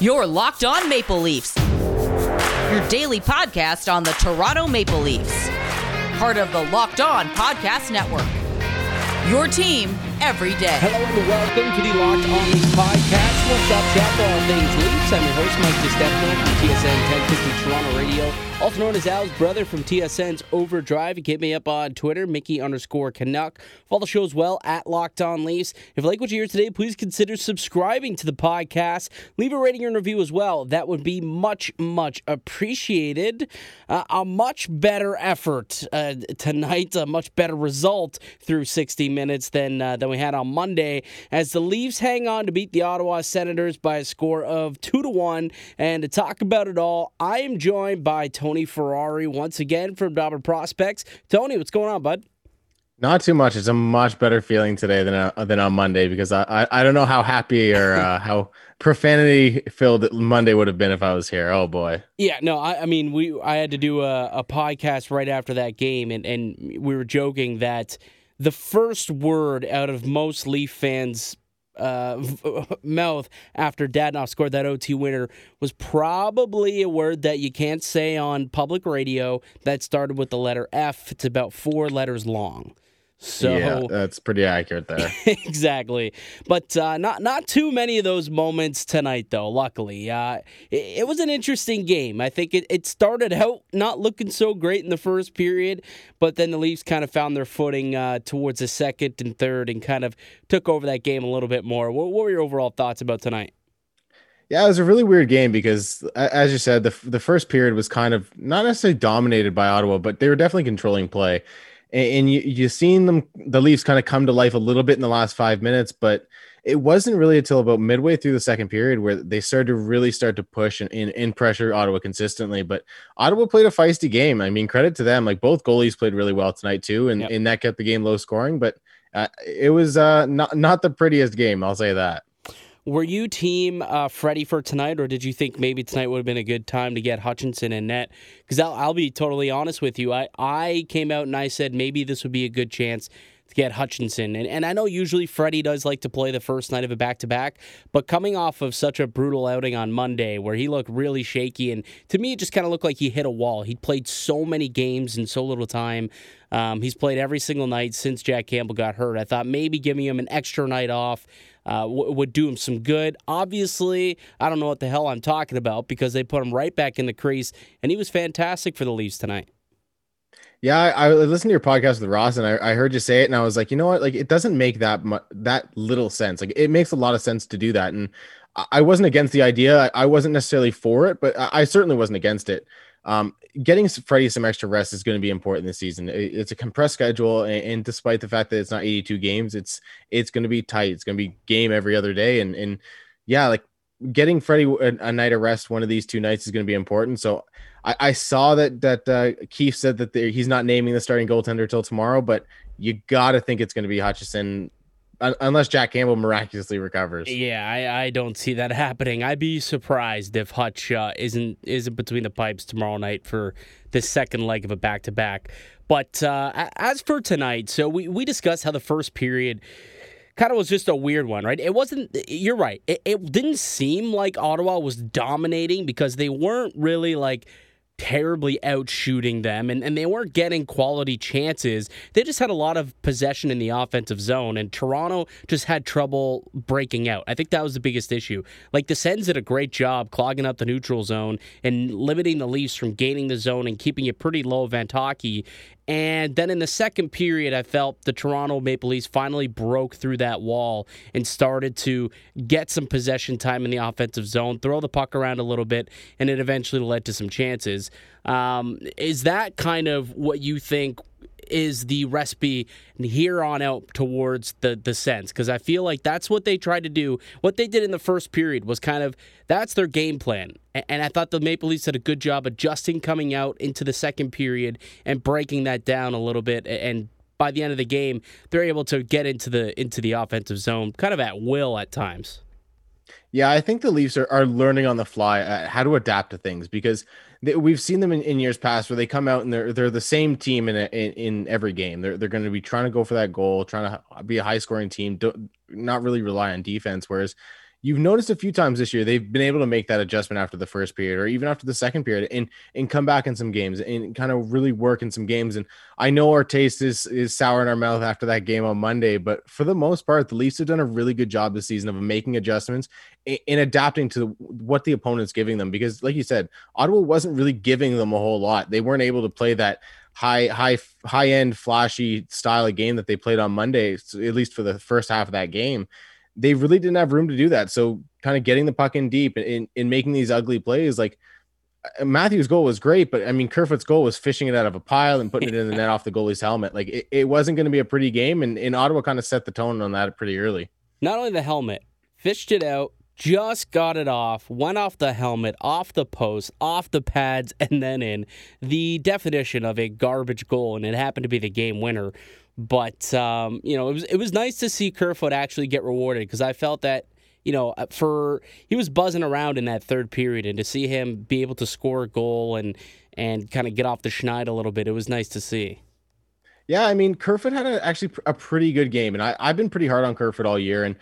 Your Locked On Maple Leafs, your daily podcast on the Toronto Maple Leafs, part of the Locked On Podcast Network. Your team every day. Hello and welcome to the Locked On Leafs podcast. What's up, chat all things Leafs? I'm your host, Mike DiStefano TSN 1050 Toronto Radio, also known as Al's brother from TSN's Overdrive. Hit me up on Twitter, Mickey underscore Canuck. Follow the show as well at Locked On Leafs. If you like what you hear today, please consider subscribing to the podcast. Leave a rating and review as well. That would be much, much appreciated. Uh, a much better effort uh, tonight, a much better result through 60 minutes than uh, than we had on Monday, as the Leafs hang on to beat the Ottawa Senators by a score of two to one. And to talk about it all, I am joined by Tony Ferrari once again from Dobber Prospects. Tony, what's going on, bud? Not too much. It's a much better feeling today than uh, than on Monday because I, I, I don't know how happy or uh, how profanity filled Monday would have been if I was here. Oh boy. Yeah, no, I, I mean we I had to do a, a podcast right after that game and, and we were joking that the first word out of most Leaf fans uh, mouth after Dadonov scored that OT winner was probably a word that you can't say on public radio that started with the letter F. It's about four letters long. So yeah, that's pretty accurate there. exactly, but uh, not not too many of those moments tonight, though. Luckily, uh, it, it, was an interesting game. I think it, it started out not looking so great in the first period, but then the Leafs kind of found their footing uh, towards the second and third, and kind of took over that game a little bit more. What, what were your overall thoughts about tonight? Yeah, it was a really weird game because, as you said, the the first period was kind of not necessarily dominated by Ottawa, but they were definitely controlling play and, you you seen them the Leafs kind of come to life a little bit in the last five minutes, but it wasn't really until about midway through the second period where they started to really start to push and in, in pressure Ottawa consistently. But Ottawa played a feisty game. I mean, credit to them. Like both goalies played really well tonight too, and, yep. and that kept the game low scoring. But uh, it was uh, not not the prettiest game. I'll say that. Were you team uh, Freddie for tonight, or did you think maybe tonight would have been a good time to get Hutchinson in net? Because I'll, I'll, be totally honest with you. I, I came out and I said maybe this would be a good chance to get Hutchinson. And, and I know usually Freddie does like to play the first night of a back to back, but coming off of such a brutal outing on Monday where he looked really shaky, and to me, it just kind of looked like he hit a wall. He played so many games in so little time. Um, he's played every single night since Jack Campbell got hurt. I thought maybe giving him an extra night off uh, w- would do him some good. Obviously, I don't know what the hell I'm talking about because they put him right back in the crease, and he was fantastic for the Leafs tonight. Yeah, I, I listened to your podcast with Ross, and I, I, heard you say it, and I was like, you know what? Like, it doesn't make that mu- that little sense. Like, it makes a lot of sense to do that, and I wasn't against the idea. I, I wasn't necessarily for it, but I certainly wasn't against it. Um, getting Freddie some extra rest is going to be important this season. It's a compressed schedule, and, and, despite the fact that it's not 82 games, it's it's going to be tight. It's going to be game every other day, and and yeah, like getting Freddie a, a night of rest one of these two nights is going to be important. So I, I saw that that uh, Keefe said that he's not naming the starting goaltender till tomorrow, but you got to think it's going to be Hutchinson unless Jack Campbell miraculously recovers. Yeah, I, I don't see that happening. I'd be surprised if Hutch uh, isn't isn't between the pipes tomorrow night for the second leg of a back to back. But uh, as for tonight, so we we discussed how the first period kind of was just a weird one, right? It wasn't. You're right. It, it didn't seem like Ottawa was dominating because they weren't really like terribly out shooting them and, and they weren't getting quality chances. They just had a lot of possession in the offensive zone and Toronto just had trouble breaking out. I think that was the biggest issue. Like the Sens did a great job clogging up the neutral zone and limiting the Leafs from gaining the zone and keeping it pretty low event Hockey. And then in the second period, I felt the Toronto Maple Leafs finally broke through that wall and started to get some possession time in the offensive zone, throw the puck around a little bit, and it eventually led to some chances. Um, is that kind of what you think is the recipe here on out towards the the Sens because I feel like that's what they tried to do. What they did in the first period was kind of that's their game plan, and I thought the Maple Leafs did a good job adjusting coming out into the second period and breaking that down a little bit and. By the end of the game, they're able to get into the into the offensive zone, kind of at will at times. Yeah, I think the Leafs are, are learning on the fly uh, how to adapt to things because they, we've seen them in, in, years past where they come out and they're they're the same team in a, in, in every game. They're they're going to be trying to go for that goal, trying to be a high scoring team, not really rely on defense. Whereas you've noticed a few times this year they've been able to make that adjustment after the first period or even after the second period and and come back in some games and kind of really work in some games. And I know our taste is is sour in our mouth after that game on Monday, but for the most part, the Leafs have done a really good job this season of making adjustments and adapting to what the opponent's giving them. Because, like you said, Ottawa wasn't really giving them a whole lot. They weren't able to play that high high high end flashy style of game that they played on Monday, at least for the first half of that game. They really didn't have room to do that. So kind of getting the puck in deep and in, in making these ugly plays, like uh, Matthews' goal was great, but I mean Kerfoot's goal was fishing it out of a pile and putting it in the net off the goalie's helmet. Like it, it wasn't going to be a pretty game, and in Ottawa kind of set the tone on that pretty early. Not only the helmet, fished it out, just got it off, went off the helmet, off the post, off the pads, and then in. The definition of a garbage goal, and it happened to be the game winner. But um, you know, it was it was nice to see Kerfoot actually get rewarded because I felt that you know uh, for he was buzzing around in that third period, and to see him be able to score a goal and and kind of get off the schneid a little bit, it was nice to see. Yeah, I mean Kerfoot had a, actually a pretty good game, and I, I've been pretty hard on Kerfoot all year, and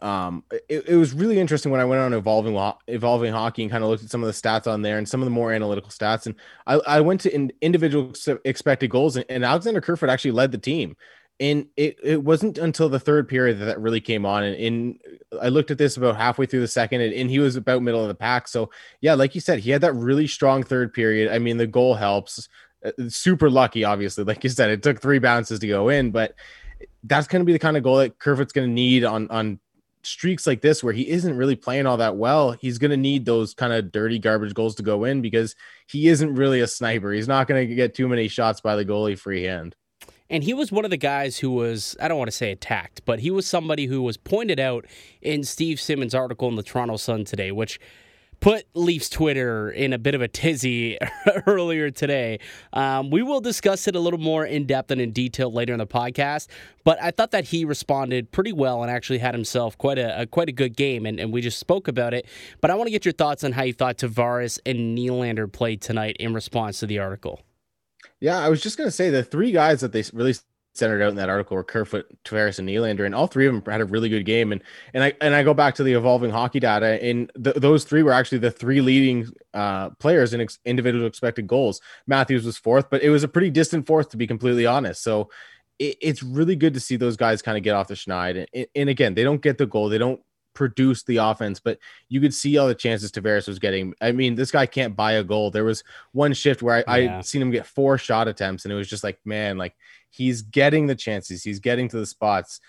um, it, it, was really interesting when I went on evolving evolving hockey and kind of looked at some of the stats on there and some of the more analytical stats. And I, I went to in individual expected goals, and, and Alexander Kerfoot actually led the team. And it, it wasn't until the third period that that really came on. And, and I looked at this about halfway through the second, and, and he was about middle of the pack. So yeah, like you said, he had that really strong third period. I mean, the goal helps. Uh, super lucky, obviously. Like you said, it took three bounces to go in, but that's going to be the kind of goal that Kerfoot's going to need on on streaks like this where he isn't really playing all that well, he's going to need those kind of dirty garbage goals to go in because he isn't really a sniper. He's not going to get too many shots by the goalie freehand. And he was one of the guys who was, I don't want to say attacked, but he was somebody who was pointed out in Steve Simmons' article in the Toronto Sun today, which put Leafs Twitter in a bit of a tizzy earlier today. Um, we will discuss it a little more in depth and in detail later in the podcast. But I thought that he responded pretty well and actually had himself quite a, a quite a good game, and, and, we just spoke about it. But I want to get your thoughts on how you thought Tavares and Nylander played tonight in response to the article. Yeah, I was just going to say the three guys that they really centered out in that article were Kerfoot, Tavares, and Nylander, and all three of them had a really good game. And and I and I go back to the evolving hockey data, and th- those three were actually the three leading uh, players in ex- individual expected goals. Matthews was fourth, but it was a pretty distant fourth to be completely honest. So it, it's really good to see those guys kind of get off the schneid. And, and again, they don't get the goal, they don't produce the offense, but you could see all the chances Tavares was getting. I mean, this guy can't buy a goal. There was one shift where I, yeah. I seen him get four shot attempts, and it was just like, man, like he's getting the chances, he's getting to the spots.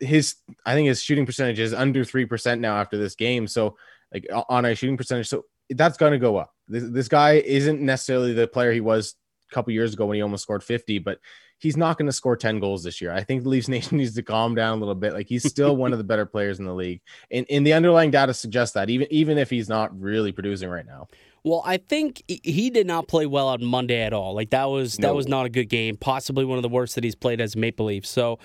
His, I think his shooting percentage is under three percent now after this game. So, like on a shooting percentage, so that's going to go up. This, this guy isn't necessarily the player he was a couple years ago when he almost scored 50, but he's not going to score 10 goals this year. I think the Leafs Nation needs to calm down a little bit. Like he's still one of the better players in the league. And, and the underlying data suggests that even, even if he's not really producing right now. Well, I think he did not play well on Monday at all. Like that was no. that was not a good game. Possibly one of the worst that he's played as Maple Leaf. So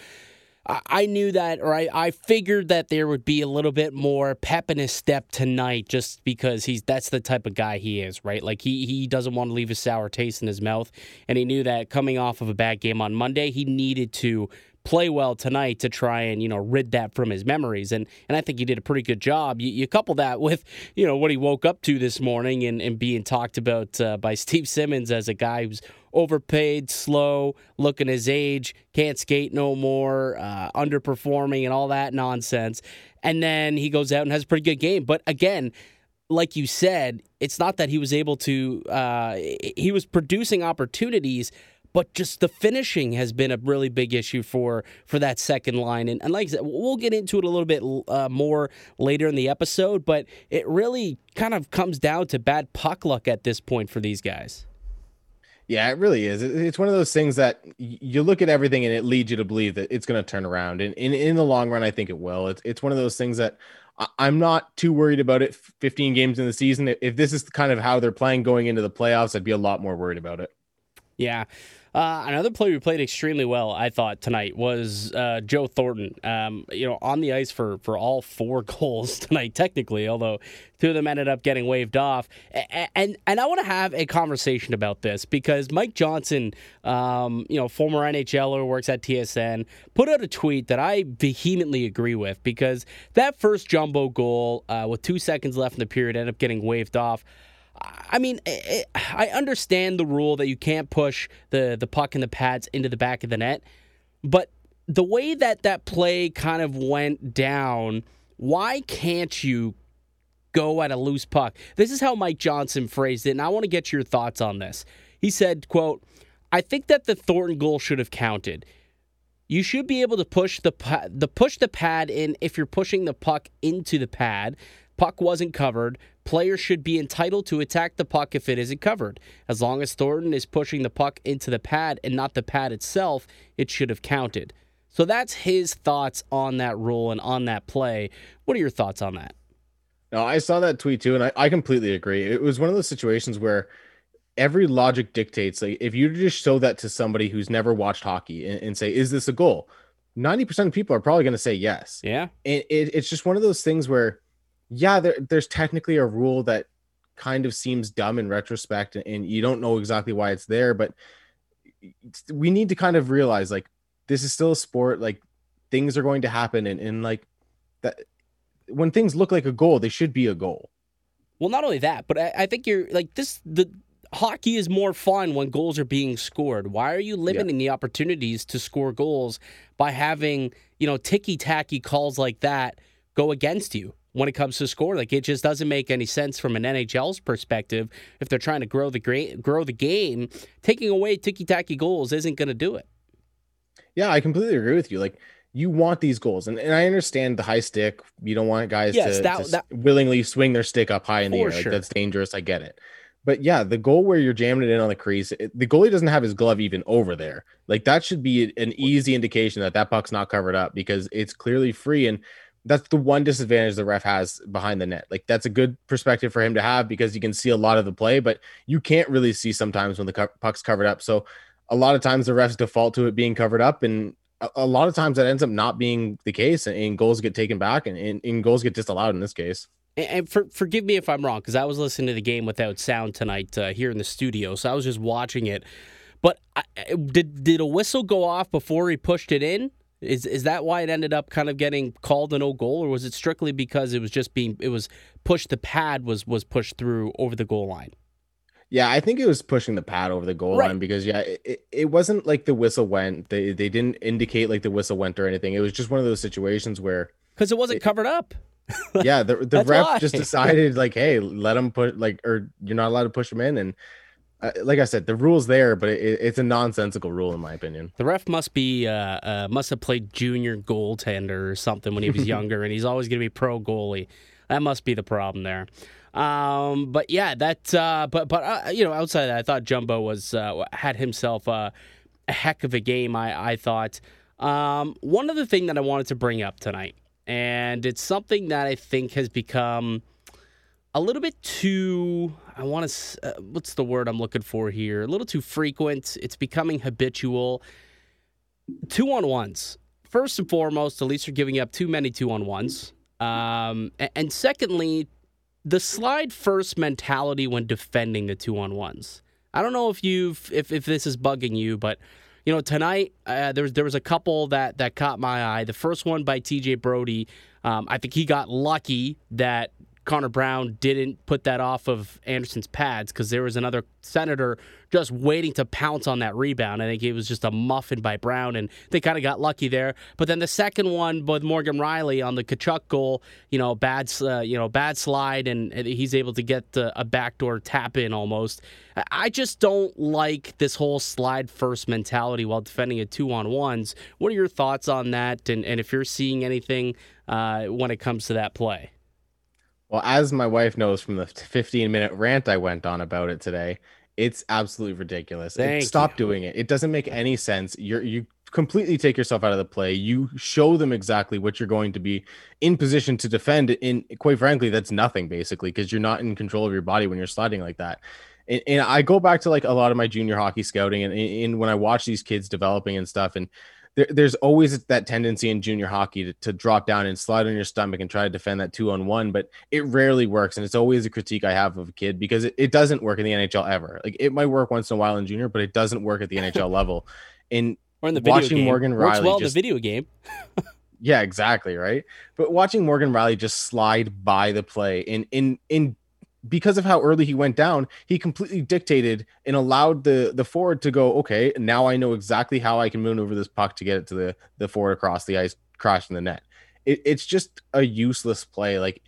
I knew that, or I, I figured that there would be a little bit more pep in his step tonight, just because he's that's the type of guy he is, right? Like he he doesn't want to leave a sour taste in his mouth, and he knew that coming off of a bad game on Monday, he needed to play well tonight to try and you know rid that from his memories and and I think he did a pretty good job. You, you couple that with you know what he woke up to this morning and, and being talked about uh, by Steve Simmons as a guy who's overpaid, slow, looking his age, can't skate no more, uh, underperforming, and all that nonsense. And then he goes out and has a pretty good game. But again, like you said, it's not that he was able to, uh, he was producing opportunities. But just the finishing has been a really big issue for for that second line, and, and like I said, we'll get into it a little bit uh, more later in the episode. But it really kind of comes down to bad puck luck at this point for these guys. Yeah, it really is. It's one of those things that you look at everything and it leads you to believe that it's going to turn around. And in, in the long run, I think it will. It's, it's one of those things that I'm not too worried about it 15 games in the season. If this is kind of how they're playing going into the playoffs, I'd be a lot more worried about it. Yeah. Uh, another player who played extremely well, I thought tonight, was uh, Joe Thornton. Um, you know, on the ice for for all four goals tonight, technically, although two of them ended up getting waved off. And and, and I want to have a conversation about this because Mike Johnson, um, you know, former NHLer, works at TSN, put out a tweet that I vehemently agree with because that first jumbo goal uh, with two seconds left in the period ended up getting waved off. I mean, it, I understand the rule that you can't push the, the puck and the pads into the back of the net, but the way that that play kind of went down, why can't you go at a loose puck? This is how Mike Johnson phrased it, and I want to get your thoughts on this. He said, quote, I think that the Thornton goal should have counted. You should be able to push the the push the pad in if you're pushing the puck into the pad. Puck wasn't covered. Players should be entitled to attack the puck if it isn't covered. As long as Thornton is pushing the puck into the pad and not the pad itself, it should have counted. So that's his thoughts on that rule and on that play. What are your thoughts on that? No, I saw that tweet too, and I, I completely agree. It was one of those situations where every logic dictates like if you just show that to somebody who's never watched hockey and, and say, "Is this a goal?" Ninety percent of people are probably going to say yes. Yeah, and it, it's just one of those things where yeah, there, there's technically a rule that kind of seems dumb in retrospect, and you don't know exactly why it's there, but we need to kind of realize like this is still a sport. Like things are going to happen, and, and like that when things look like a goal, they should be a goal. Well, not only that, but I, I think you're like this. The hockey is more fun when goals are being scored. Why are you limiting yeah. the opportunities to score goals by having you know ticky tacky calls like that go against you? When it comes to score. Like it just doesn't make any sense from an NHL's perspective if they're trying to grow the grow the game. Taking away ticky tacky goals isn't going to do it. Yeah, I completely agree with you. Like you want these goals, and, and I understand the high stick. You don't want guys yes, to, that, that, willingly swing their stick up high in the air. Like, that's dangerous. I get it. But yeah, the goal where you're jamming it in on the crease, it, the goalie doesn't have his glove even over there. Like that should be an easy indication that that puck's not covered up because it's clearly free. And that's the one disadvantage the ref has behind the net. Like that's a good perspective for him to have because you can see a lot of the play, but you can't really see sometimes when the puck's covered up. So a lot of times the refs default to it being covered up, and a, lot of times that ends up not being the case, and, and goals get taken back, and, and, and, goals get disallowed in this case. And for, forgive me if I'm wrong, because I was listening to the game without sound tonight uh, here in the studio, so I was just watching it. But I, did did a whistle go off before he pushed it in? Is is that why it ended up kind of getting called a no goal, or was it strictly because it was just being it was pushed the pad was was pushed through over the goal line? Yeah, I think it was pushing the pad over the goal right. line because yeah, it, it wasn't like the whistle went. They they didn't indicate like the whistle went or anything. It was just one of those situations where because it wasn't it, covered up. yeah, the the ref why. just decided like, hey, let him put like, or you're not allowed to push him in, and uh, like I said, the rule's there, but it, it's a nonsensical rule in my opinion. The ref must be uh, uh, must have played junior goaltender or something when he was younger, and he's always going to be pro goalie. That must be the problem there. Um, but yeah, that. Uh, but but uh, you know, outside that, I thought Jumbo was uh, had himself a heck of a game. I I thought. Um, one other thing that I wanted to bring up tonight, and it's something that I think has become a little bit too I want to uh, what's the word I'm looking for here? A little too frequent. It's becoming habitual. Two on ones. First and foremost, the Leafs are giving up too many two on ones. Um, and, secondly, the slide first mentality when defending the two on ones. I don't know if you've if, if this is bugging you, but you know tonight uh, there was there was a couple that that caught my eye. The first one by T.J. Brodie. Um, I think he got lucky that Connor Brown didn't put that off of Andersen's pads because there was another senator just waiting to pounce on that rebound. I think it was just a muffin by Brown, and they kind of got lucky there. But then the second one with Morgan Rielly on the Tkachuk goal, you know, bad, uh, you know, bad slide, and, and he's able to get the, a backdoor tap in almost. I just don't like this whole slide first mentality while defending a two on ones. What are your thoughts on that? And, and if you're seeing anything uh, when it comes to that play? Well, as my wife knows from the 15 minute rant I went on about it today, it's absolutely ridiculous. Thank Stop you. doing it. It doesn't make any sense. You're you completely take yourself out of the play. You show them exactly what you're going to be in position to defend. In quite frankly, that's nothing basically because you're not in control of your body when you're sliding like that. And, and I go back to like a lot of my junior hockey scouting and, and when I watch these kids developing and stuff, and there, there's always that tendency in junior hockey to, to drop down and slide on your stomach and try to defend that two on one, but it rarely works. And it's always a critique I have of a kid because it, it doesn't work in the NHL ever. Like it might work once in a while in junior, but it doesn't work at the NHL level. In or in the video watching game. Morgan Works Rielly well just- in the video game. yeah, exactly, right. But watching Morgan Rielly just slide by the play in in in because of how early he went down, he completely dictated and allowed the the forward to go, okay, now I know exactly how I can maneuver this puck to get it to the the forward across the ice, crashing the net. It, it's just a useless play. Like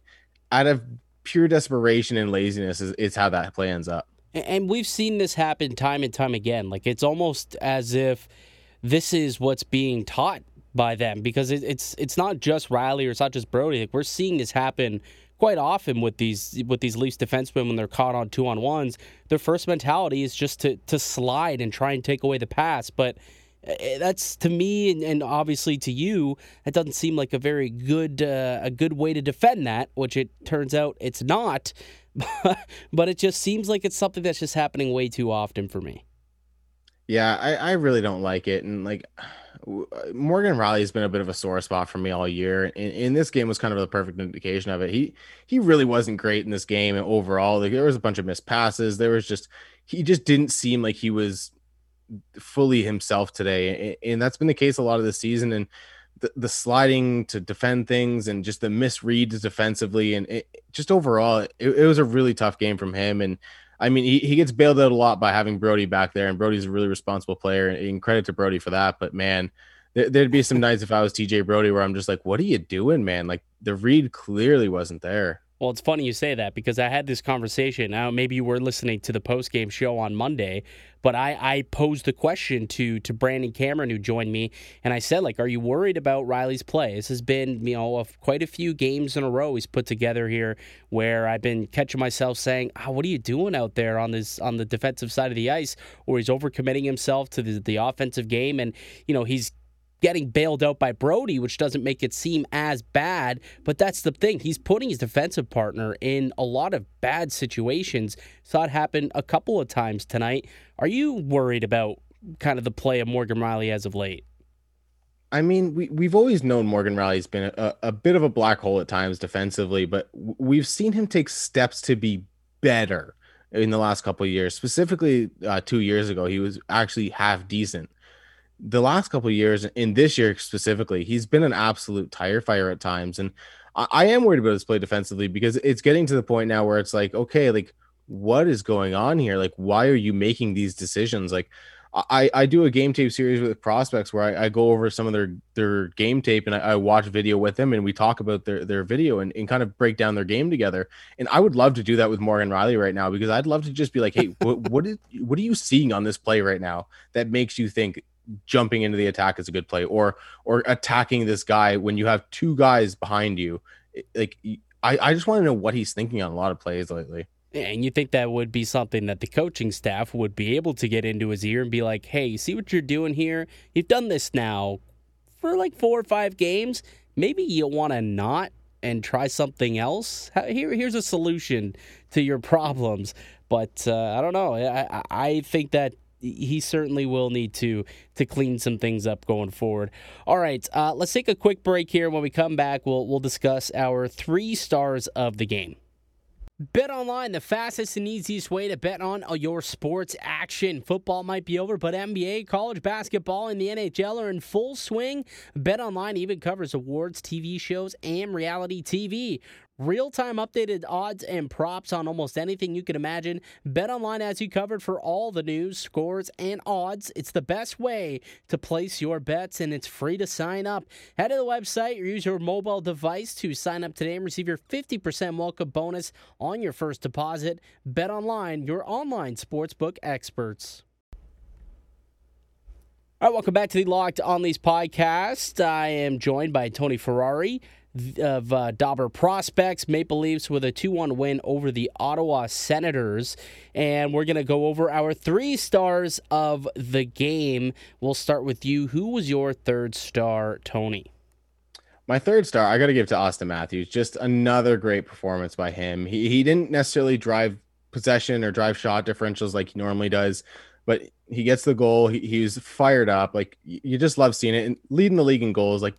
out of pure desperation and laziness is, is how that play ends up. And we've seen this happen time and time again. Like it's almost as if this is what's being taught by them because it, it's it's not just Rielly or it's not just Brodie. Like we're seeing this happen quite often with these with these Leafs defensemen when they're caught on two on ones. Their first mentality is just to to slide and try and take away the pass, but. eh, That's to me, and, and obviously to you. That doesn't seem like a very good uh, a good way to defend that, which it turns out it's not. but it just seems like it's something that's just happening way too often for me. Yeah, I, I really don't like it. And like Uh, Morgan Rielly has been a bit of a sore spot for me all year. And, and this game was kind of the perfect indication of it. He he really wasn't great in this game and overall. Like there was a bunch of missed passes. There was just he just didn't seem like he was fully himself today. And, and that's been the case a lot of the season. And the, the sliding to defend things and just the misreads defensively and it, just overall it, it was a really tough game from him and I mean, he, he gets bailed out a lot by having Brodie back there, and Brodie's a really responsible player, and, credit to Brodie for that. But man, there, would be some nights if I was TJ Brodie where I'm just like, what are you doing, man? Like the read clearly wasn't there. Well, it's funny you say that because I had this conversation. Now, maybe you were listening to the post game show on Monday, but I, I posed the question to to Brandon Cameron who joined me, and I said, like, are you worried about Rielly's play? This has been, you know, a, quite a few games in a row he's put together here where I've been catching myself saying, oh, "What are you doing out there on this on the defensive side of the ice?" Or he's overcommitting himself to the, the offensive game, and you know he's getting bailed out by Brodie, which doesn't make it seem as bad. But that's the thing. He's putting his defensive partner in a lot of bad situations. Saw it happen a couple of times tonight. Are you worried about kind of the play of Morgan Rielly as of late? I mean, we, we've always known Morgan Rielly's been a, a bit of a black hole at times defensively, but we've seen him take steps to be better in the last couple of years. Specifically, uh, two years ago, he was actually half decent the last couple years in this year specifically, he's been an absolute tire fire at times. And I, I, am worried about his play defensively because it's getting to the point now where it's like, okay, like what is going on here? Like, why are you making these decisions? Like, I, I do a game tape series with prospects where I, I go over some of their their game tape and I, I, watch video with them and we talk about their, their video and, and kind of break down their game together. And I would love to do that with Morgan Rielly right now because I'd love to just be like, hey, what what is what are you seeing on this play right now that makes you think jumping into the attack is a good play or or attacking this guy when you have two guys behind you. Like i, I just want to know what he's thinking on a lot of plays lately. And you think that would be something that the coaching staff would be able to get into his ear and be like hey see what you're doing here? You've done this now for like four or five games. Maybe you want to not and try something else? Here here's a solution to your problems. But uh, i don't know. I, I think that he certainly will need to to clean some things up going forward. All right, uh, let's take a quick break here. When we come back, we'll we'll discuss our three stars of the game. Bet online, the fastest and easiest way to bet on your sports action. Football might be over, but NBA, college basketball, and the NHL are in full swing. Bet online even covers awards, TV shows, and reality TV. Real time updated odds and props on almost anything you can imagine. Bet online has you covered for all the news, scores, and odds. It's the best way to place your bets, and it's free to sign up. Head to the website or use your mobile device to sign up today and receive your 50% welcome bonus on your first deposit. Bet online, your online sportsbook experts. All right, welcome back to the Locked On Leafs podcast. I am joined by Tony Ferrari of uh, Dobber Prospects, Maple Leafs with a 2 1 win over the Ottawa Senators. And we're going to go over our three stars of the game. We'll start with you. Who was your third star, Tony? My third star, I got to give to Auston Matthews. Just another great performance by him. He, he didn't necessarily drive possession or drive shot differentials like he normally does, but he gets the goal. He, he's fired up. Like you just love seeing it and leading the league in goals. Like,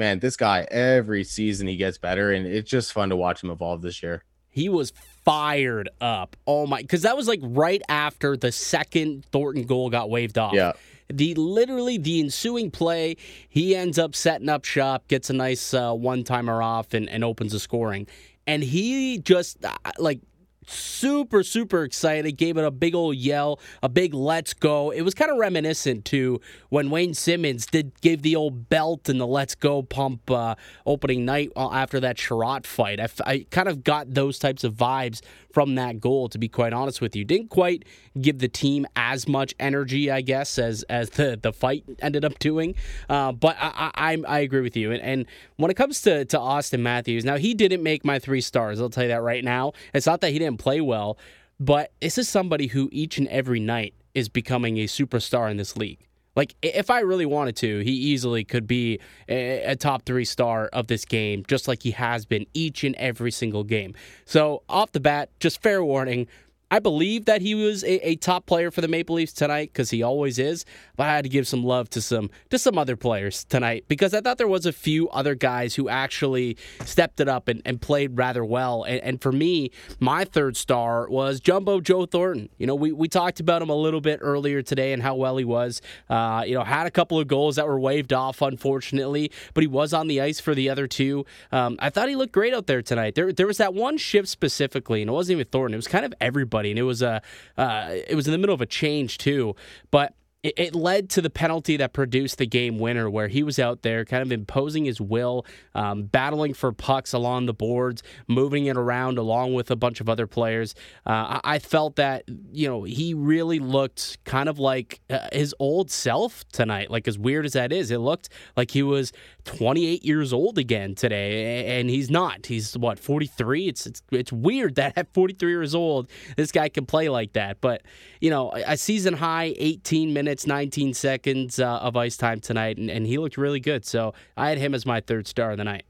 man, this guy every season he gets better, and it's just fun to watch him evolve this year. He was fired up. Oh my, because that was like right after the second Thornton goal got waved off. Yeah. The literally the ensuing play, he ends up setting up shop, gets a nice uh, one timer off, and, and opens the scoring. And he just uh, like super super excited gave it a big old yell a big let's go. It was kind of reminiscent to when wayne Simmonds did give the old belt and the let's go pump uh, opening night uh, after that Chiarot fight. I, kind of got those types of vibes from that goal to be quite honest with you. Didn't quite give the team as much energy i guess as as the the fight ended up doing uh, but I, I, I agree with you. And, and when it comes to to auston matthews now he didn't make my three stars i'll tell you that right now. It's not that he didn't play well, but this is somebody who each and every night is becoming a superstar in this league. Like, if I really wanted to, he easily could be a, top three star of this game, just like he has been each and every single game. So, off the bat, just fair warning I believe that he was a, a top player for the Maple Leafs tonight because he always is. But I had to give some love to some to some other players tonight because I thought there was a few other guys who actually stepped it up and, and played rather well. And, and, for me, my third star was Jumbo Joe Thornton. You know, we, we talked about him a little bit earlier today and how well he was. Uh, you know, had a couple of goals that were waved off, unfortunately, but he was on the ice for the other two. Um, I thought he looked great out there tonight. There there was that one shift specifically, and it wasn't even Thornton. It was kind of everybody and it was a uh, it was in the middle of a change too. But it, it led to the penalty that produced the game winner, where he was out there kind of imposing his will, um, battling for pucks along the boards, moving it around along with a bunch of other players. Uh, I, I, felt that you know he really looked kind of like uh, his old self tonight. Like as weird as that is, it looked like he was 28 years old again today, and he's not. He's what 43. It's it's it's weird that at 43 years old, this guy can play like that. But you know, a season high 18 minutes minutes, 19 seconds uh, of ice time tonight, and, and he looked really good. So I had him as my third star of the night.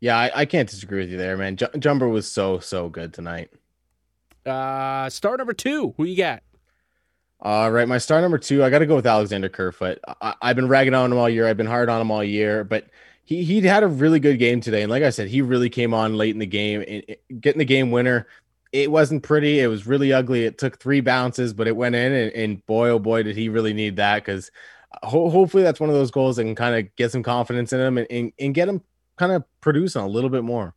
Yeah, I, I can't disagree with you there, man. J- Jumbo was so, so good tonight. Uh, star number two, who you got? All right, my star number two, I got to go with Alexander Kerfoot. I, have been ragging on him all year. I've been hard on him all year, but he he had a really good game today. And like I said, he really came on late in the game, and getting the game winner it wasn't pretty. It was really ugly. It took three bounces, but it went in, and, and boy, oh boy, did he really need that because uh, ho- hopefully that's one of those goals that can kind of get some confidence in him and, and, and get him kind of producing a little bit more.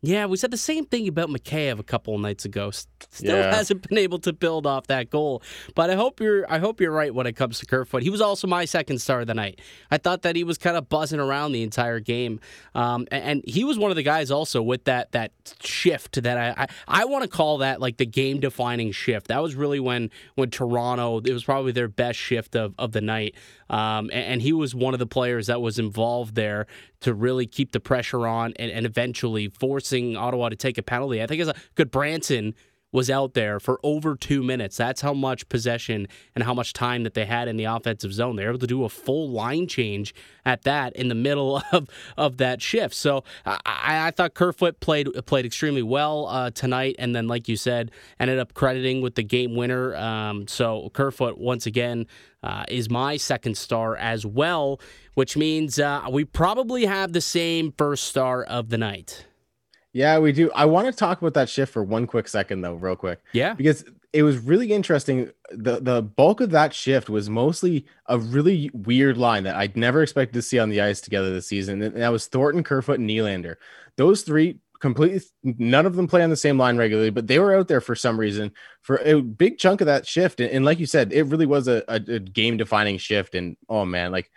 Yeah, we said the same thing about Mikheyev a couple of nights ago. Still yeah. hasn't been able to build off that goal. But I hope you're I hope you're right when it comes to Kerfoot. He was also my second star of the night. I thought that he was kind of buzzing around the entire game, um, and, and, he was one of the guys also with that that shift that I I, I want to call that like the game defining shift. That was really when when Toronto it was probably their best shift of of the night. Um, and, and, he was one of the players that was involved there to really keep the pressure on and, and eventually forcing Ottawa to take a penalty. I think it's a Gudbranson was out there for over two minutes. That's how much possession and how much time that they had in the offensive zone. They were able to do a full line change at that in the middle of, of that shift. So I, I thought Kerfoot played played extremely well uh, tonight, and then like you said, ended up crediting with the game winner. Um, so Kerfoot once again uh, is my second star as well, which means uh, we probably have the same first star of the night. Yeah, we do. I want to talk about that shift for one quick second, though, real quick. Yeah, because it was really interesting. the The bulk of that shift was mostly a really weird line that I'd never expected to see on the ice together this season, and that was Thornton, Kerfoot, and Nylander. Those three completely none of them play on the same line regularly but they were out there for some reason for a big chunk of that shift and, and like you said it really was a, a, a game defining shift and oh man like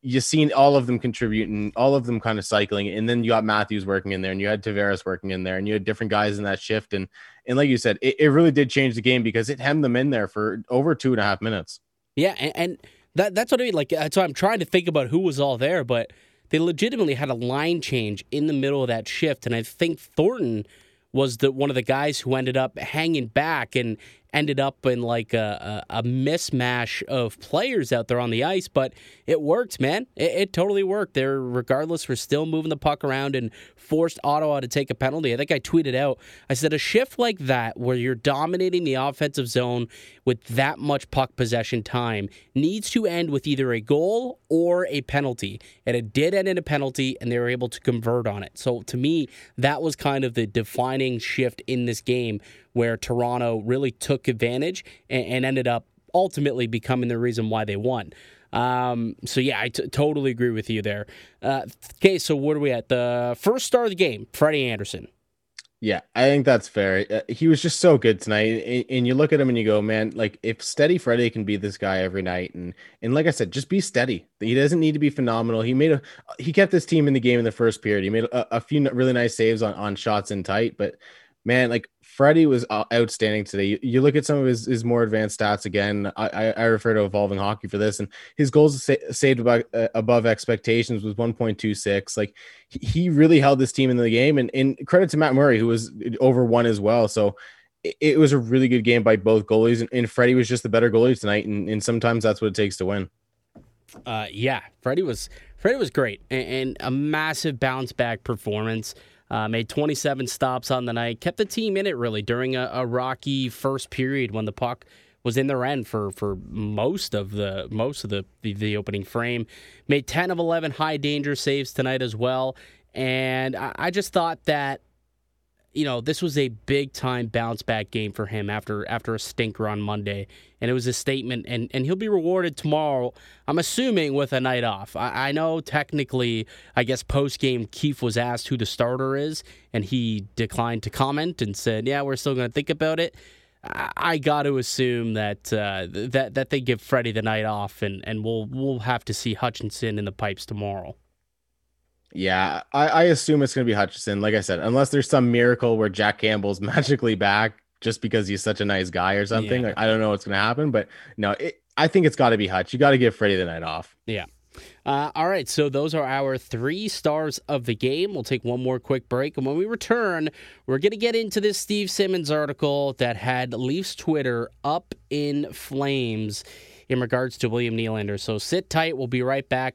you seen all of them contributing, all of them kind of cycling, and then you got Matthews working in there, and you had Tavares working in there, and you had different guys in that shift, and and like you said, it, it really did change the game because it hemmed them in there for over two and a half minutes. Yeah, and, and that that's what I mean. Like, uh, so I'm trying to think about who was all there, but they legitimately had a line change in the middle of that shift, and I think Thornton was the one of the guys who ended up hanging back and ended up in like a, a, a mismatch of players out there on the ice, but it worked, man. It, it totally worked. They're regardless for still moving the puck around and forced Ottawa to take a penalty. I think I tweeted out. I said a shift like that where you're dominating the offensive zone with that much puck possession time needs to end with either a goal or a penalty. And it did end in a penalty, and they were able to convert on it. So to me, that was kind of the defining shift in this game where Toronto really took advantage and, and ended up ultimately becoming the reason why they won. Um, so yeah, I t- totally agree with you there. Uh, okay, so where are we at? The first star of the game, Freddie Andersen. Yeah, I think that's fair. Uh, he was just so good tonight, and you look at him and you go, man, like if Steady Freddie can be this guy every night, and and like I said, just be steady. He doesn't need to be phenomenal. He made a he kept this team in the game in the first period. He made a, a few really nice saves on on shots in tight, but man, like Freddie was uh, outstanding today. You, you, look at some of his, his more advanced stats again. I, I, I refer to evolving hockey for this, and his goals sa- saved above, uh, above expectations was 1.26. Like he really held this team in the game, and, and credit to Matt Murray who was over one as well. So it, it was a really good game by both goalies, and, and Freddie was just the better goalie tonight, and, and sometimes that's what it takes to win. Uh, yeah, Freddie was Freddie was great, and, and a massive bounce back performance. Uh, made 27 stops on the night, kept the team in it really during a, a, rocky first period when the puck was in their end for for most of the most of the, the, the opening frame. Made 10 of 11 high danger saves tonight as well, and I, I just thought that you know, this was a big time bounce back game for him after after a stinker on Monday, and it was a statement. And and he'll be rewarded tomorrow. I'm assuming with a night off. I, I know technically, I guess post game Keefe was asked who the starter is, and he declined to comment and said, "Yeah, we're still going to think about it." I, I got to assume that uh, that that they give Freddie the night off, and and we'll we'll have to see Hutchinson in the pipes tomorrow. Yeah, I, I assume it's going to be Hutchinson. Like I said, unless there's some miracle where Jack Campbell's magically back just because he's such a nice guy or something. Yeah. Like, I don't know what's going to happen, but no, it, I think it's got to be Hutch. You got to give Freddie the night off. Yeah. Uh, all right, so those are our three stars of the game. We'll take one more quick break, and when we return, we're going to get into this Steve Simmons article that had Leafs Twitter up in flames in regards to William Nylander. So sit tight. We'll be right back.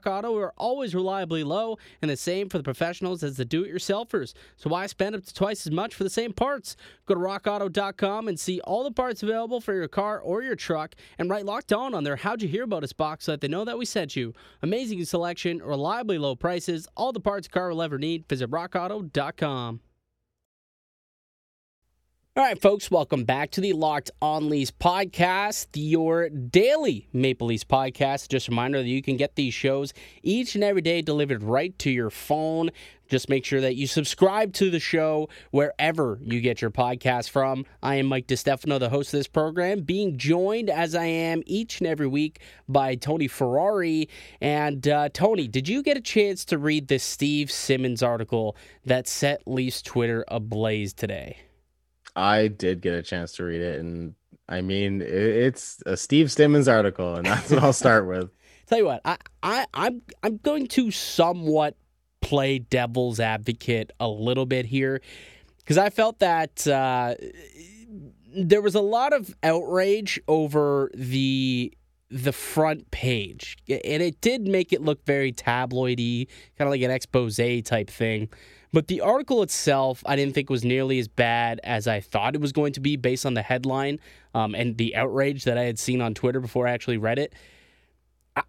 Rock Auto are always reliably low, and the same for the professionals as the do it yourselfers. So why spend up to twice as much for the same parts? Go to rockauto.com and see all the parts available for your car or your truck, and write locked on on their How'd You Hear About Us box so that they know that we sent you. Amazing selection, reliably low prices, all the parts a car will ever need. Visit rockauto.com. All right, folks, welcome back to the Locked On Leafs podcast, your daily Maple Leafs podcast. Just a reminder that you can get these shows each and every day delivered right to your phone. Just make sure that you subscribe to the show wherever you get your podcast from. I am Mike DeStefano, the host of this program, being joined as I am each and every week by Tony Ferrari. And uh, Tony, did you get a chance to read the Steve Simmons article that set Leafs Twitter ablaze today? I did get a chance to read it, and I mean, it's a Steve Simmons article, and that's what I'll start with. Tell you what, I, I, I'm, I'm going to somewhat play devil's advocate a little bit here because I felt that uh, there was a lot of outrage over the the front page, and it did make it look very tabloidy, kind of like an expose type thing. But the article itself, I didn't think was nearly as bad as I thought it was going to be based on the headline um, and the outrage that I had seen on Twitter before I actually read it.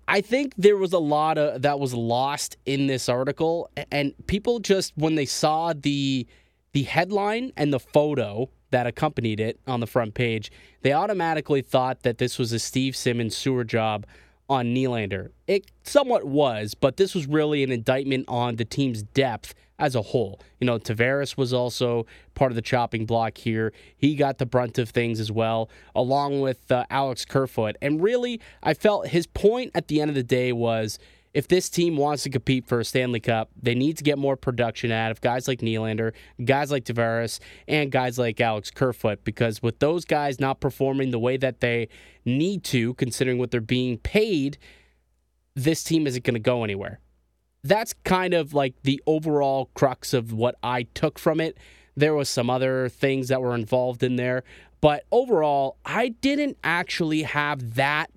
I think there was a lot of that was lost in this article, and people just when they saw the the headline and the photo that accompanied it on the front page, they automatically thought that this was a Steve Simmons sewer job on Nylander. It somewhat was, but this was really an indictment on the team's depth as a whole. You know, Tavares was also part of the chopping block here. He got the brunt of things as well, along with uh, Alex Kerfoot. And really, I felt his point at the end of the day was if this team wants to compete for a Stanley Cup, they need to get more production out of guys like Nylander, guys like Tavares, and guys like Alex Kerfoot. Because with those guys not performing the way that they need to, considering what they're being paid, this team isn't going to go anywhere. That's kind of like the overall crux of what I took from it. There was some other things that were involved in there, but overall, I didn't actually have that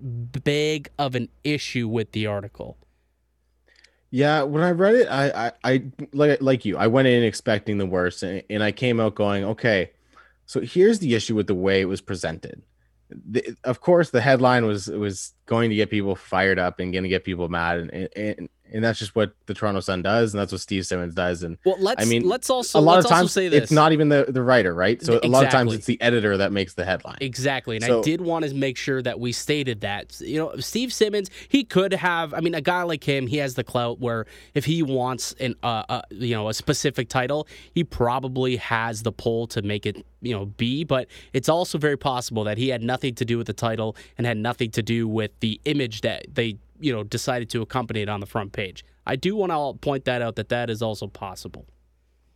big of an issue with the article. Yeah, when I read it, I, I, I like like you, I went in expecting the worst, and, and I came out going, okay. So here's the issue with the way it was presented. The, of course, the headline was was going to get people fired up and going to get people mad, and, and and that's just what the Toronto Sun does, and that's what Steve Simmons does. And well, let's I mean, let's also a lot of times say this. it's not even the the writer, right? So Exactly. a lot of times it's the editor that makes the headline. Exactly. And I did want to make sure that we stated that. You know, Steve Simmons, he could have, I mean, a guy like him, he has the clout where if he wants an, uh, uh, you know, a specific title, he probably has the pull to make it, you know, be. But it's also very possible that he had nothing to do with the title and had nothing to do with the image that they, you know, decided to accompany it on the front page. I do want to point that out that that is also possible.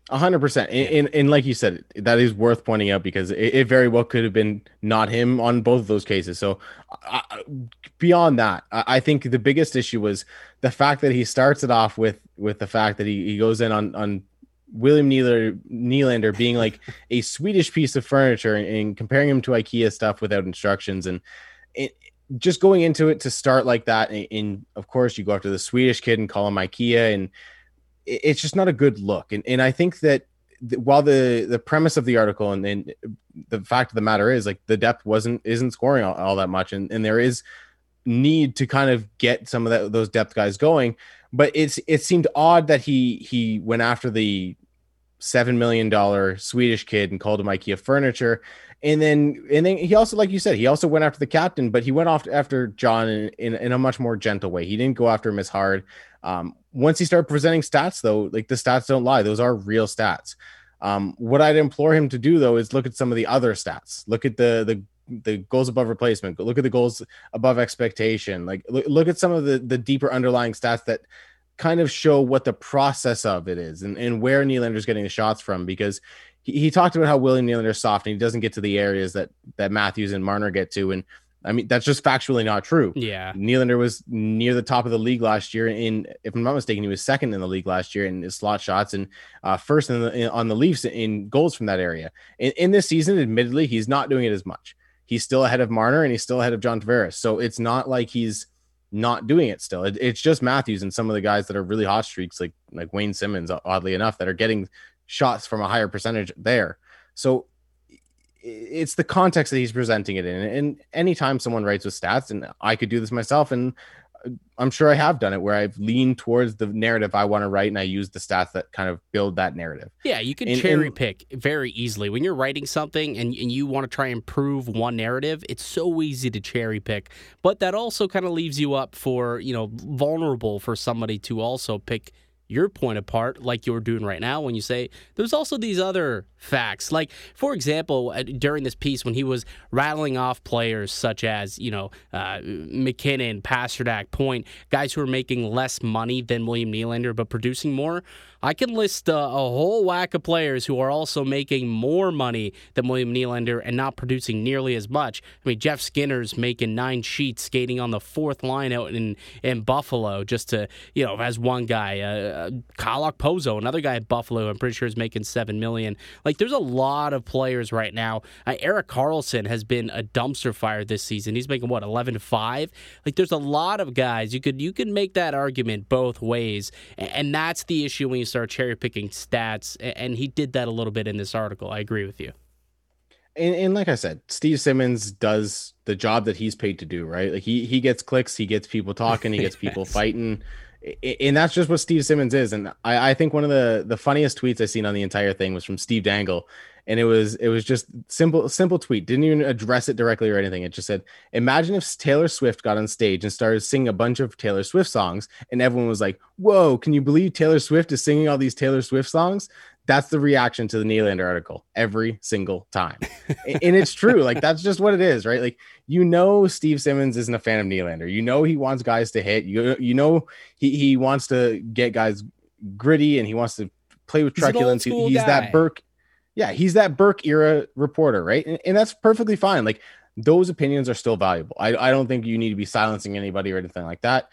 A hundred percent, and, like you said, that is worth pointing out because it, it very well could have been not him on both of those cases. So, I- beyond that, I, I think the biggest issue was the fact that he starts it off with with the fact that he, he goes in on on William Nylander, Nylander being like a Swedish piece of furniture and, and comparing him to IKEA stuff without instructions and it, just going into it to start like that. And, and of course, you go after the Swedish kid and call him IKEA and it- it's just not a good look. And and I think that th- while the the premise of the article and, and the fact of the matter is like the depth wasn't isn't scoring all, all that much, and and there is need to kind of get some of that, those depth guys going. But it's it seemed odd that he he went after the seven million dollar Swedish kid and called him IKEA furniture. And then, and then he also, like you said, he also went after the captain, but he went off after John in, in, in a much more gentle way. He didn't go after him as hard. Um, once he started presenting stats, though, like the stats don't lie; those are real stats. Um, what I'd implore him to do, though, is look at some of the other stats. Look at the the the goals above replacement. Look at the goals above expectation. Like look, look at some of the the deeper underlying stats that kind of show what the process of it is and, and where Nylander's getting the shots from because he, he talked about how William Nylander's soft and he doesn't get to the areas that that Matthews and Marner get to. And I mean that's just factually not true. Yeah. Nylander was near the top of the league last year. In if I'm not mistaken, he was second in the league last year in his slot shots and uh, first in the, in, on the Leafs in goals from that area. In, in this season, admittedly, he's not doing it as much. He's still ahead of Marner and he's still ahead of John Tavares. So it's not like he's not doing it still. It, it's just Matthews and some of the guys that are really hot streaks, like like Wayne Simmonds, oddly enough, that are getting shots from a higher percentage there. So it's the context that he's presenting it in. And anytime someone writes with stats, and I could do this myself, and I'm sure I have done it where I've leaned towards the narrative I want to write, and I use the stats that kind of build that narrative. Yeah, you can And- cherry and- pick very easily. When you're writing something and, and you want to try and prove one narrative, it's so easy to cherry pick. But that also kind of leaves you up for, you know, vulnerable for somebody to also pick your point apart like you're doing right now when you say there's also these other facts. Like for example during this piece when he was rattling off players such as you know uh, MacKinnon Pastrnak point guys who are making less money than william Nylander but producing more i can list uh, a whole whack of players who are also making more money than william Nylander and not producing nearly as much i mean jeff skinner's making nine sheets skating on the fourth line out in, in buffalo just to you know as one guy uh, uh, Pozo, another guy at Buffalo, I'm pretty sure is making seven million. Like, there's a lot of players right now. Uh, Erik Karlsson has been a dumpster fire this season. He's making what 11 to five. Like, there's a lot of guys. You could you could make that argument both ways, and that's the issue when you start cherry picking stats. And he did that a little bit in this article. I agree with you. And, and like I said, Steve Simmons does the job that he's paid to do, right? Like he he gets clicks, he gets people talking, he gets people Yes. fighting, and that's just what Steve Simmons is. And I, I think one of the the funniest tweets I seen on the entire thing was from Steve Dangle, and it was it was just simple simple tweet didn't even address it directly or anything it just said imagine if taylor swift got on stage and started singing a bunch of taylor swift songs and everyone was like whoa can you believe taylor swift is singing all these taylor swift songs that's the reaction to the Nylander article every single time. and it's true. Like that's just what it is, right? Like you know Steve Simmons isn't a fan of Nylander. You know he wants guys to hit. You you know he he wants to get guys gritty and he wants to play with truculence. He's, he's that Burke. Yeah, he's that Burke era reporter, right? And, and that's perfectly fine. Like those opinions are still valuable. I, I don't think you need to be silencing anybody or anything like that.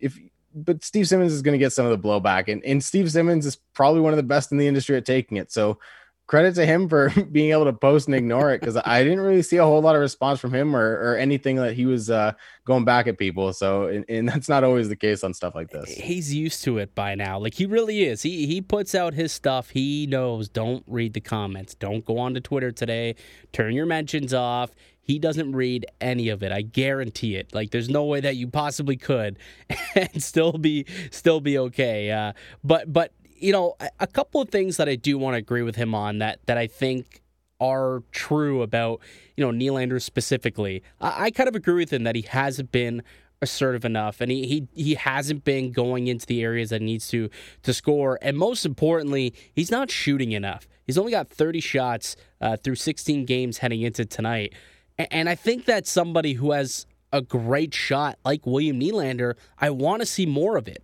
If but Steve Simmons is going to get some of the blowback, and, and Steve Simmons is probably one of the best in the industry at taking it. So credit to him for being able to post and ignore it because I didn't really see a whole lot of response from him or, or anything that he was uh, going back at people. So, and, and, that's not always the case on stuff like this. He's used to it by now. Like he really is. He he puts out his stuff. He knows. Don't read the comments. Don't go on to Twitter today. Turn your mentions off. He doesn't read any of it. I guarantee it. Like there's no way that you possibly could and still be still be okay. Uh, but but you know, a couple of things that I do want to agree with him on that that I think are true about you know Nylander specifically. I, I kind of agree with him that he hasn't been assertive enough and he, he he hasn't been going into the areas that needs to to score and most importantly he's not shooting enough he's only got 30 shots uh, through 16 games heading into tonight and, and i think that somebody who has a great shot like william Nylander i want to see more of it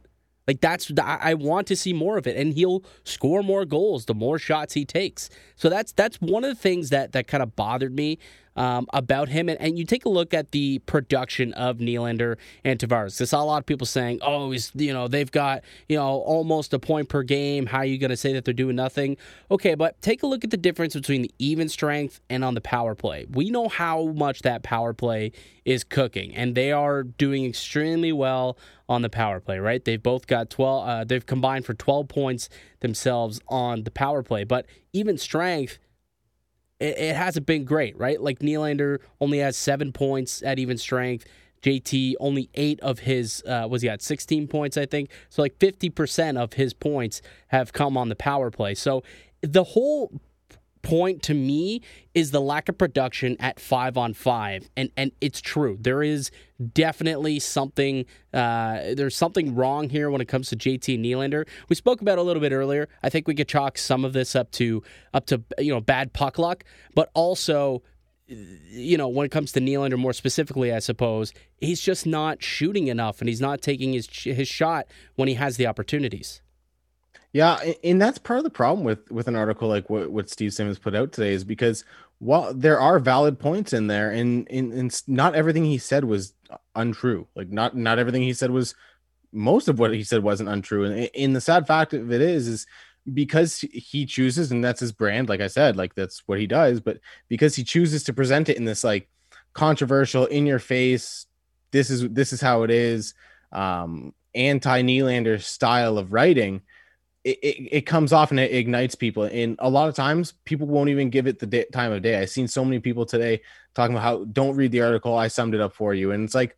like that's I want to see more of it, and he'll score more goals the more shots he takes. So that's that's one of the things that that kind of bothered me um, about him. And, and, you take a look at the production of Nylander and Tavares. I saw a lot of people saying, "Oh, he's you know they've got you know almost a point per game. How are you going to say that they're doing nothing?" Okay, but take a look at the difference between the even strength and on the power play. We know how much that power play is cooking, and they are doing extremely well on the power play. Right? They've both got twelve. Uh, they've combined for twelve points themselves on the power play, but even strength it, it hasn't been great, right? Like Nylander only has seven points at even strength. JT only eight of his uh, was he at 16 points, I think. So like 50% of his points have come on the power play. So the whole point to me is the lack of production at five on five, and and it's true. There is definitely something. Uh, there's something wrong here when it comes to JT Nylander. We spoke about a little bit earlier. I think we could chalk some of this up to up to you know bad puck luck, but also. You know, when it comes to Nylander more specifically, I suppose he's just not shooting enough, and he's not taking his his shot when he has the opportunities. Yeah, and that's part of the problem with with an article like what, what Steve Simmons put out today is because while there are valid points in there, and, and and not everything he said was untrue. Like not not everything he said was most of what he said wasn't untrue. And in the sad fact of it is is because he chooses, and that's his brand. Like I said, like that's what he does. But because he chooses to present it in this like controversial, in your face, this is this is how it is, um, anti Nylander style of writing it, it, it, comes off and it ignites people. And a lot of times people won't even give it the day, time of day. I've seen so many people today talking about how don't read the article. I summed it up for you. And it's like,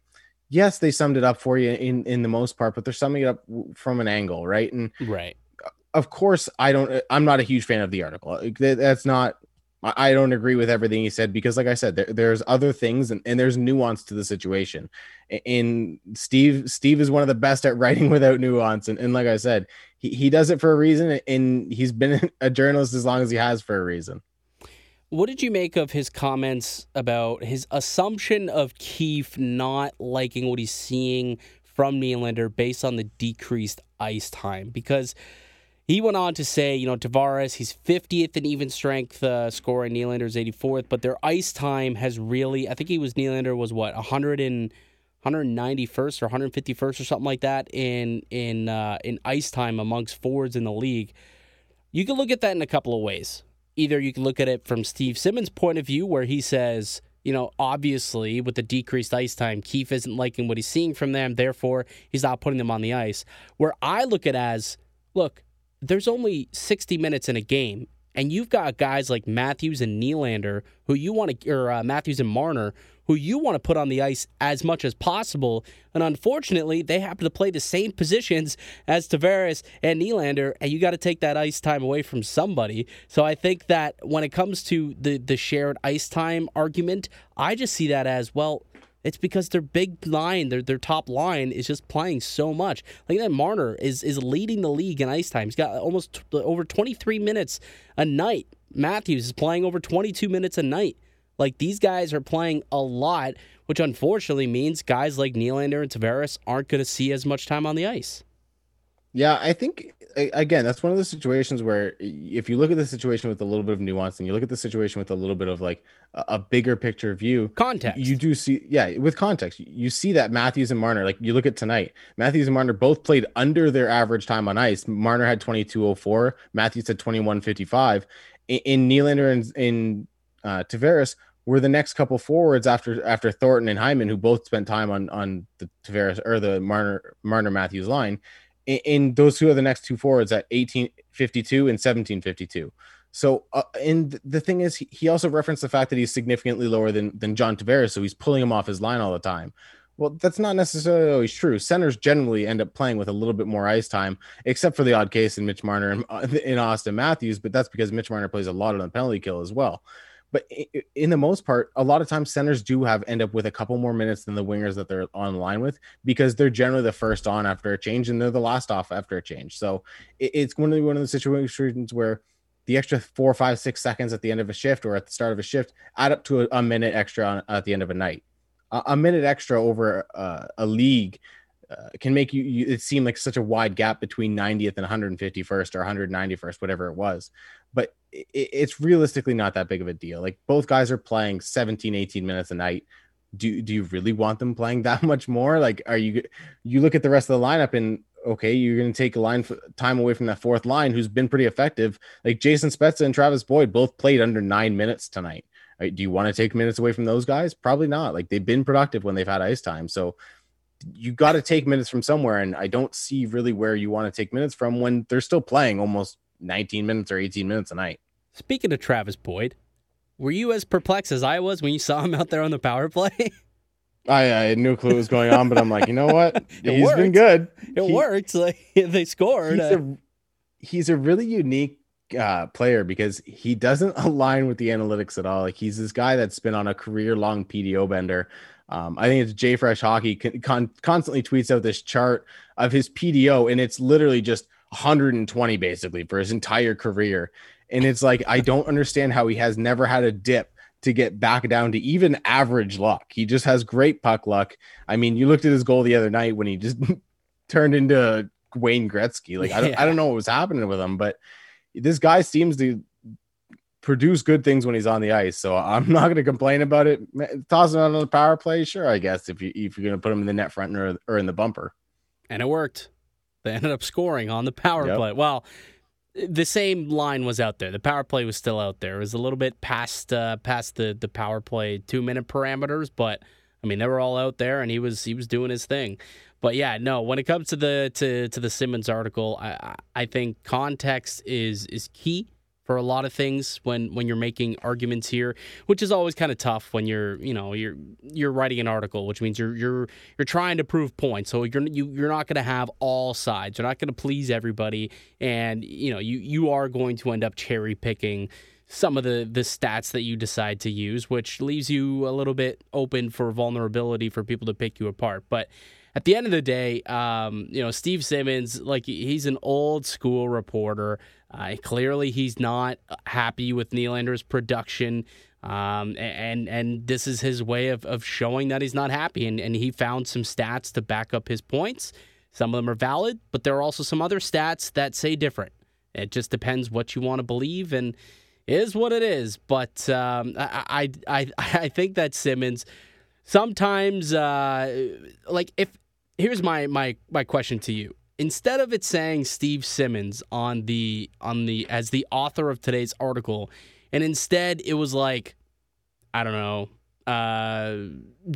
yes, they summed it up for you in, in the most part, but they're summing it up from an angle. Right. And right. Of course, I don't, I'm not a huge fan of the article. That's not, I don't agree with everything he said because, like I said, there, there's other things and, and there's nuance to the situation. And Steve, Steve is one of the best at writing without nuance. And, and like I said, he, he does it for a reason, and he's been a journalist as long as he has for a reason. What did you make of his comments about his assumption of Keefe not liking what he's seeing from Nylander based on the decreased ice time? Because he went on to say, you know, Tavares, he's 50th in even strength uh, scoring. Nylander's 84th, but their ice time has really, I think he was, Nylander was what, 100 and, 191st or 151st or something like that in, in, uh, in ice time amongst forwards in the league. You can look at that in a couple of ways. Either you can look at it from Steve Simmons' point of view, where he says, you know, obviously with the decreased ice time, Keefe isn't liking what he's seeing from them, therefore he's not putting them on the ice. Where I look at as, look, there's only 60 minutes in a game, and you've got guys like Matthews and Nylander who you want to, or uh, Matthews and Marner, who you want to put on the ice as much as possible. And unfortunately, they happen to play the same positions as Tavares and Nylander, and you got to take that ice time away from somebody. So I think that when it comes to the the shared ice time argument, I just see that as well. It's because their big line, their their top line is just playing so much. Like that Marner is is leading the league in ice time. He's got almost over 23 minutes a night. Matthews is playing over 22 minutes a night. Like these guys are playing a lot, which unfortunately means guys like Nylander and Tavares aren't going to see as much time on the ice. Yeah, I think again that's one of the situations where if you look at the situation with a little bit of nuance and you look at the situation with a little bit of like a, bigger picture view, context, you do see yeah with context you see that Matthews and Marner like you look at tonight Matthews and Marner both played under their average time on ice. Marner had twenty two oh four, Matthews had twenty one fifty five. In, in Nylander and in uh, Tavares were the next couple forwards after after Thornton and Hyman, who both spent time on on the Tavares or the Marner Marner Matthews line in, in those two are the next two forwards at 1852 and 1752. So, uh, and the thing is, he also referenced the fact that he's significantly lower than than John Tavares, so he's pulling him off his line all the time. Well, that's not necessarily always true. Centers generally end up playing with a little bit more ice time, except for the odd case in Mitch Marner and uh, in Auston Matthews, but that's because Mitch Marner plays a lot on the penalty kill as well. But in the most part, a lot of times centers do have end up with a couple more minutes than the wingers that they're on line with because they're generally the first on after a change and they're the last off after a change. So it's one of the, one of the situations where the extra four, five, six seconds at the end of a shift or at the start of a shift add up to a, minute extra on, at the end of a night. A, minute extra over a league uh, can make you, you, it seem like such a wide gap between 90th and 151st or 191st, whatever it was. But it, it's realistically not that big of a deal. Like both guys are playing 17, 18 minutes a night. Do do you really want them playing that much more? Like, are you you look at the rest of the lineup and okay, you're going to take a line time away from that fourth line, who's been pretty effective. Like Jason Spezza and Travis Boyd both played under nine minutes tonight. Do you want to take minutes away from those guys? Probably not. Like they've been productive when they've had ice time. So you got to take minutes from somewhere, and I don't see really where you want to take minutes from when they're still playing almost 19 minutes or 18 minutes a night. Speaking of Travis Boyd, were you as perplexed as I was when you saw him out there on the power play? I, I had no clue what was going on, but I'm like, you know what? He's worked. been good. It he, worked. Like they scored. He's, a, he's a really unique uh, player because he doesn't align with the analytics at all. Like he's this guy that's been on a career long PDO bender um, I think it's JFresh Hockey con- constantly tweets out this chart of his PDO, and it's literally just 120 basically for his entire career. And it's like I don't understand how he has never had a dip to get back down to even average luck. He just has great puck luck. I mean, you looked at his goal the other night when he just turned into Wayne Gretzky. Like I don't, yeah. I don't know what was happening with him, but this guy seems to produce good things when he's on the ice. So I'm not going to complain about it. Toss him out on the power play, sure, I guess if you if you're going to put him in the net front or, or in the bumper. And it worked. They ended up scoring on the power yep. play. Well, the same line was out there. The power play was still out there. It was a little bit past uh, past the the power play two minute parameters, but I mean they were all out there, and he was he was doing his thing. But yeah, no. When it comes to the to to the Simmons article, I I think context is is key for a lot of things when when you're making arguments here, which is always kind of tough when you're you know you're you're writing an article, which means you're you're you're trying to prove points. So you're you, you're not going to have all sides. You're not going to please everybody, and you know you you are going to end up cherry picking some of the the stats that you decide to use, which leaves you a little bit open for vulnerability for people to pick you apart. But at the end of the day, um, you know, Steve Simmons, like he's an old school reporter. Uh, clearly, he's not happy with Nylander's production. Um, and and this is his way of, of showing that he's not happy. And, and he found some stats to back up his points. Some of them are valid, but there are also some other stats that say different. It just depends what you want to believe, and is what it is. But um, I, I I I think that Simmons sometimes uh, like if here's my my my question to you. Instead of it saying Steve Simmons on the on the as the author of today's article, and instead it was like, I don't know, uh,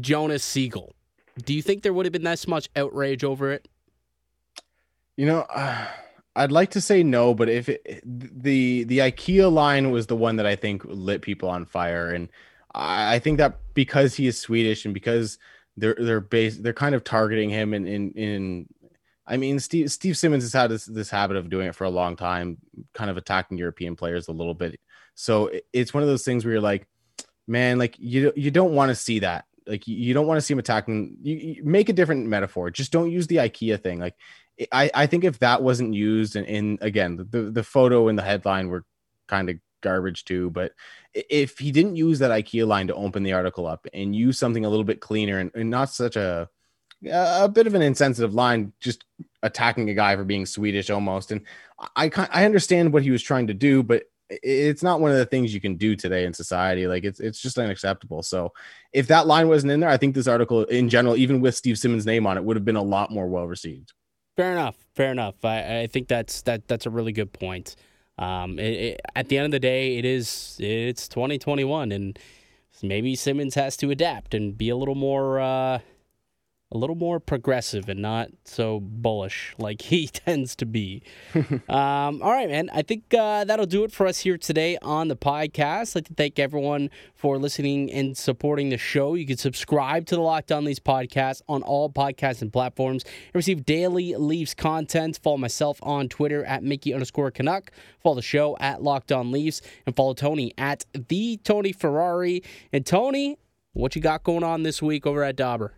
Jonas Siegel. Do you think there would have been this much outrage over it? You know, uh, I'd like to say no, but if it, the the IKEA line was the one that I think lit people on fire, and I, I think that because he is Swedish and because they're they're based they're kind of targeting him in in in I mean, Steve Steve Simmons has had this, this habit of doing it for a long time, kind of attacking European players a little bit. So it's one of those things where you're like, man, like you you don't want to see that. Like you don't want to see him attacking. You, you, make a different metaphor. Just don't use the IKEA thing. Like I I think if that wasn't used, and in again the the photo and the headline were kind of garbage too. But if he didn't use that IKEA line to open the article up and use something a little bit cleaner and, and not such a a bit of an insensitive line, just attacking a guy for being Swedish almost. And I I understand what he was trying to do, but it's not one of the things you can do today in society. Like it's it's just unacceptable. So if that line wasn't in there, I think this article in general, even with Steve Simmons' name on it, would have been a lot more well received. Fair enough. Fair enough. I, I think that's that that's a really good point. Um, it, it, at the end of the day, it is it's 2021, and maybe Simmons has to adapt and be a little more. Uh, a little more progressive and not so bullish like he tends to be. um, all right, man. I think uh, that'll do it for us here today on the podcast. I'd like to thank everyone for listening and supporting the show. You can subscribe to the Locked On Leafs podcast on all podcasts and platforms and receive daily Leafs content. Follow myself on Twitter at Mickey underscore Canuck. Follow the show at Locked On Leafs and follow Tony at the Tony Ferrari. And Tony, what you got going on this week over at Dobber?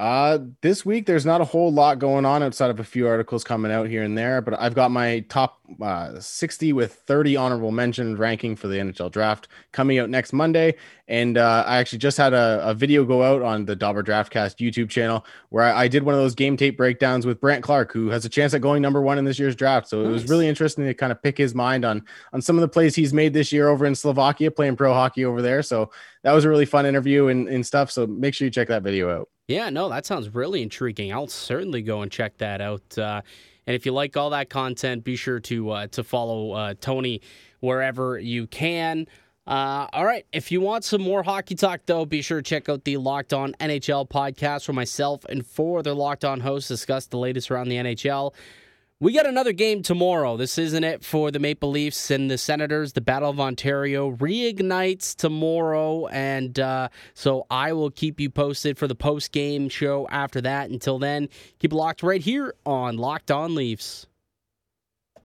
Uh, this week there's not a whole lot going on outside of a few articles coming out here and there, but I've got my top uh, 60 with 30 honorable mentions ranking for the NHL draft coming out next Monday. And uh, I actually just had a, a, video go out on the Dobber Draftcast YouTube channel where I, I, did one of those game tape breakdowns with Brandt Clarke, who has a chance at going number one in this year's draft. So nice. it was really interesting to kind of pick his mind on on some of the plays he's made this year over in Slovakia, playing pro hockey over there. So that was a really fun interview and, and stuff. So make sure you check that video out. Yeah, no, that sounds really intriguing. I'll certainly go and check that out. Uh, and if you like all that content, be sure to uh, to follow uh, Tony wherever you can. Uh, all right. If you want some more hockey talk, though, be sure to check out the Locked On NHL podcast where myself and four other Locked On hosts discuss the latest around the NHL. We got another game tomorrow. This isn't it for the Maple Leafs and the Senators. The Battle of Ontario reignites tomorrow, and uh, so I will keep you posted for the post game show after that. Until then, keep it locked right here on Locked On Leafs.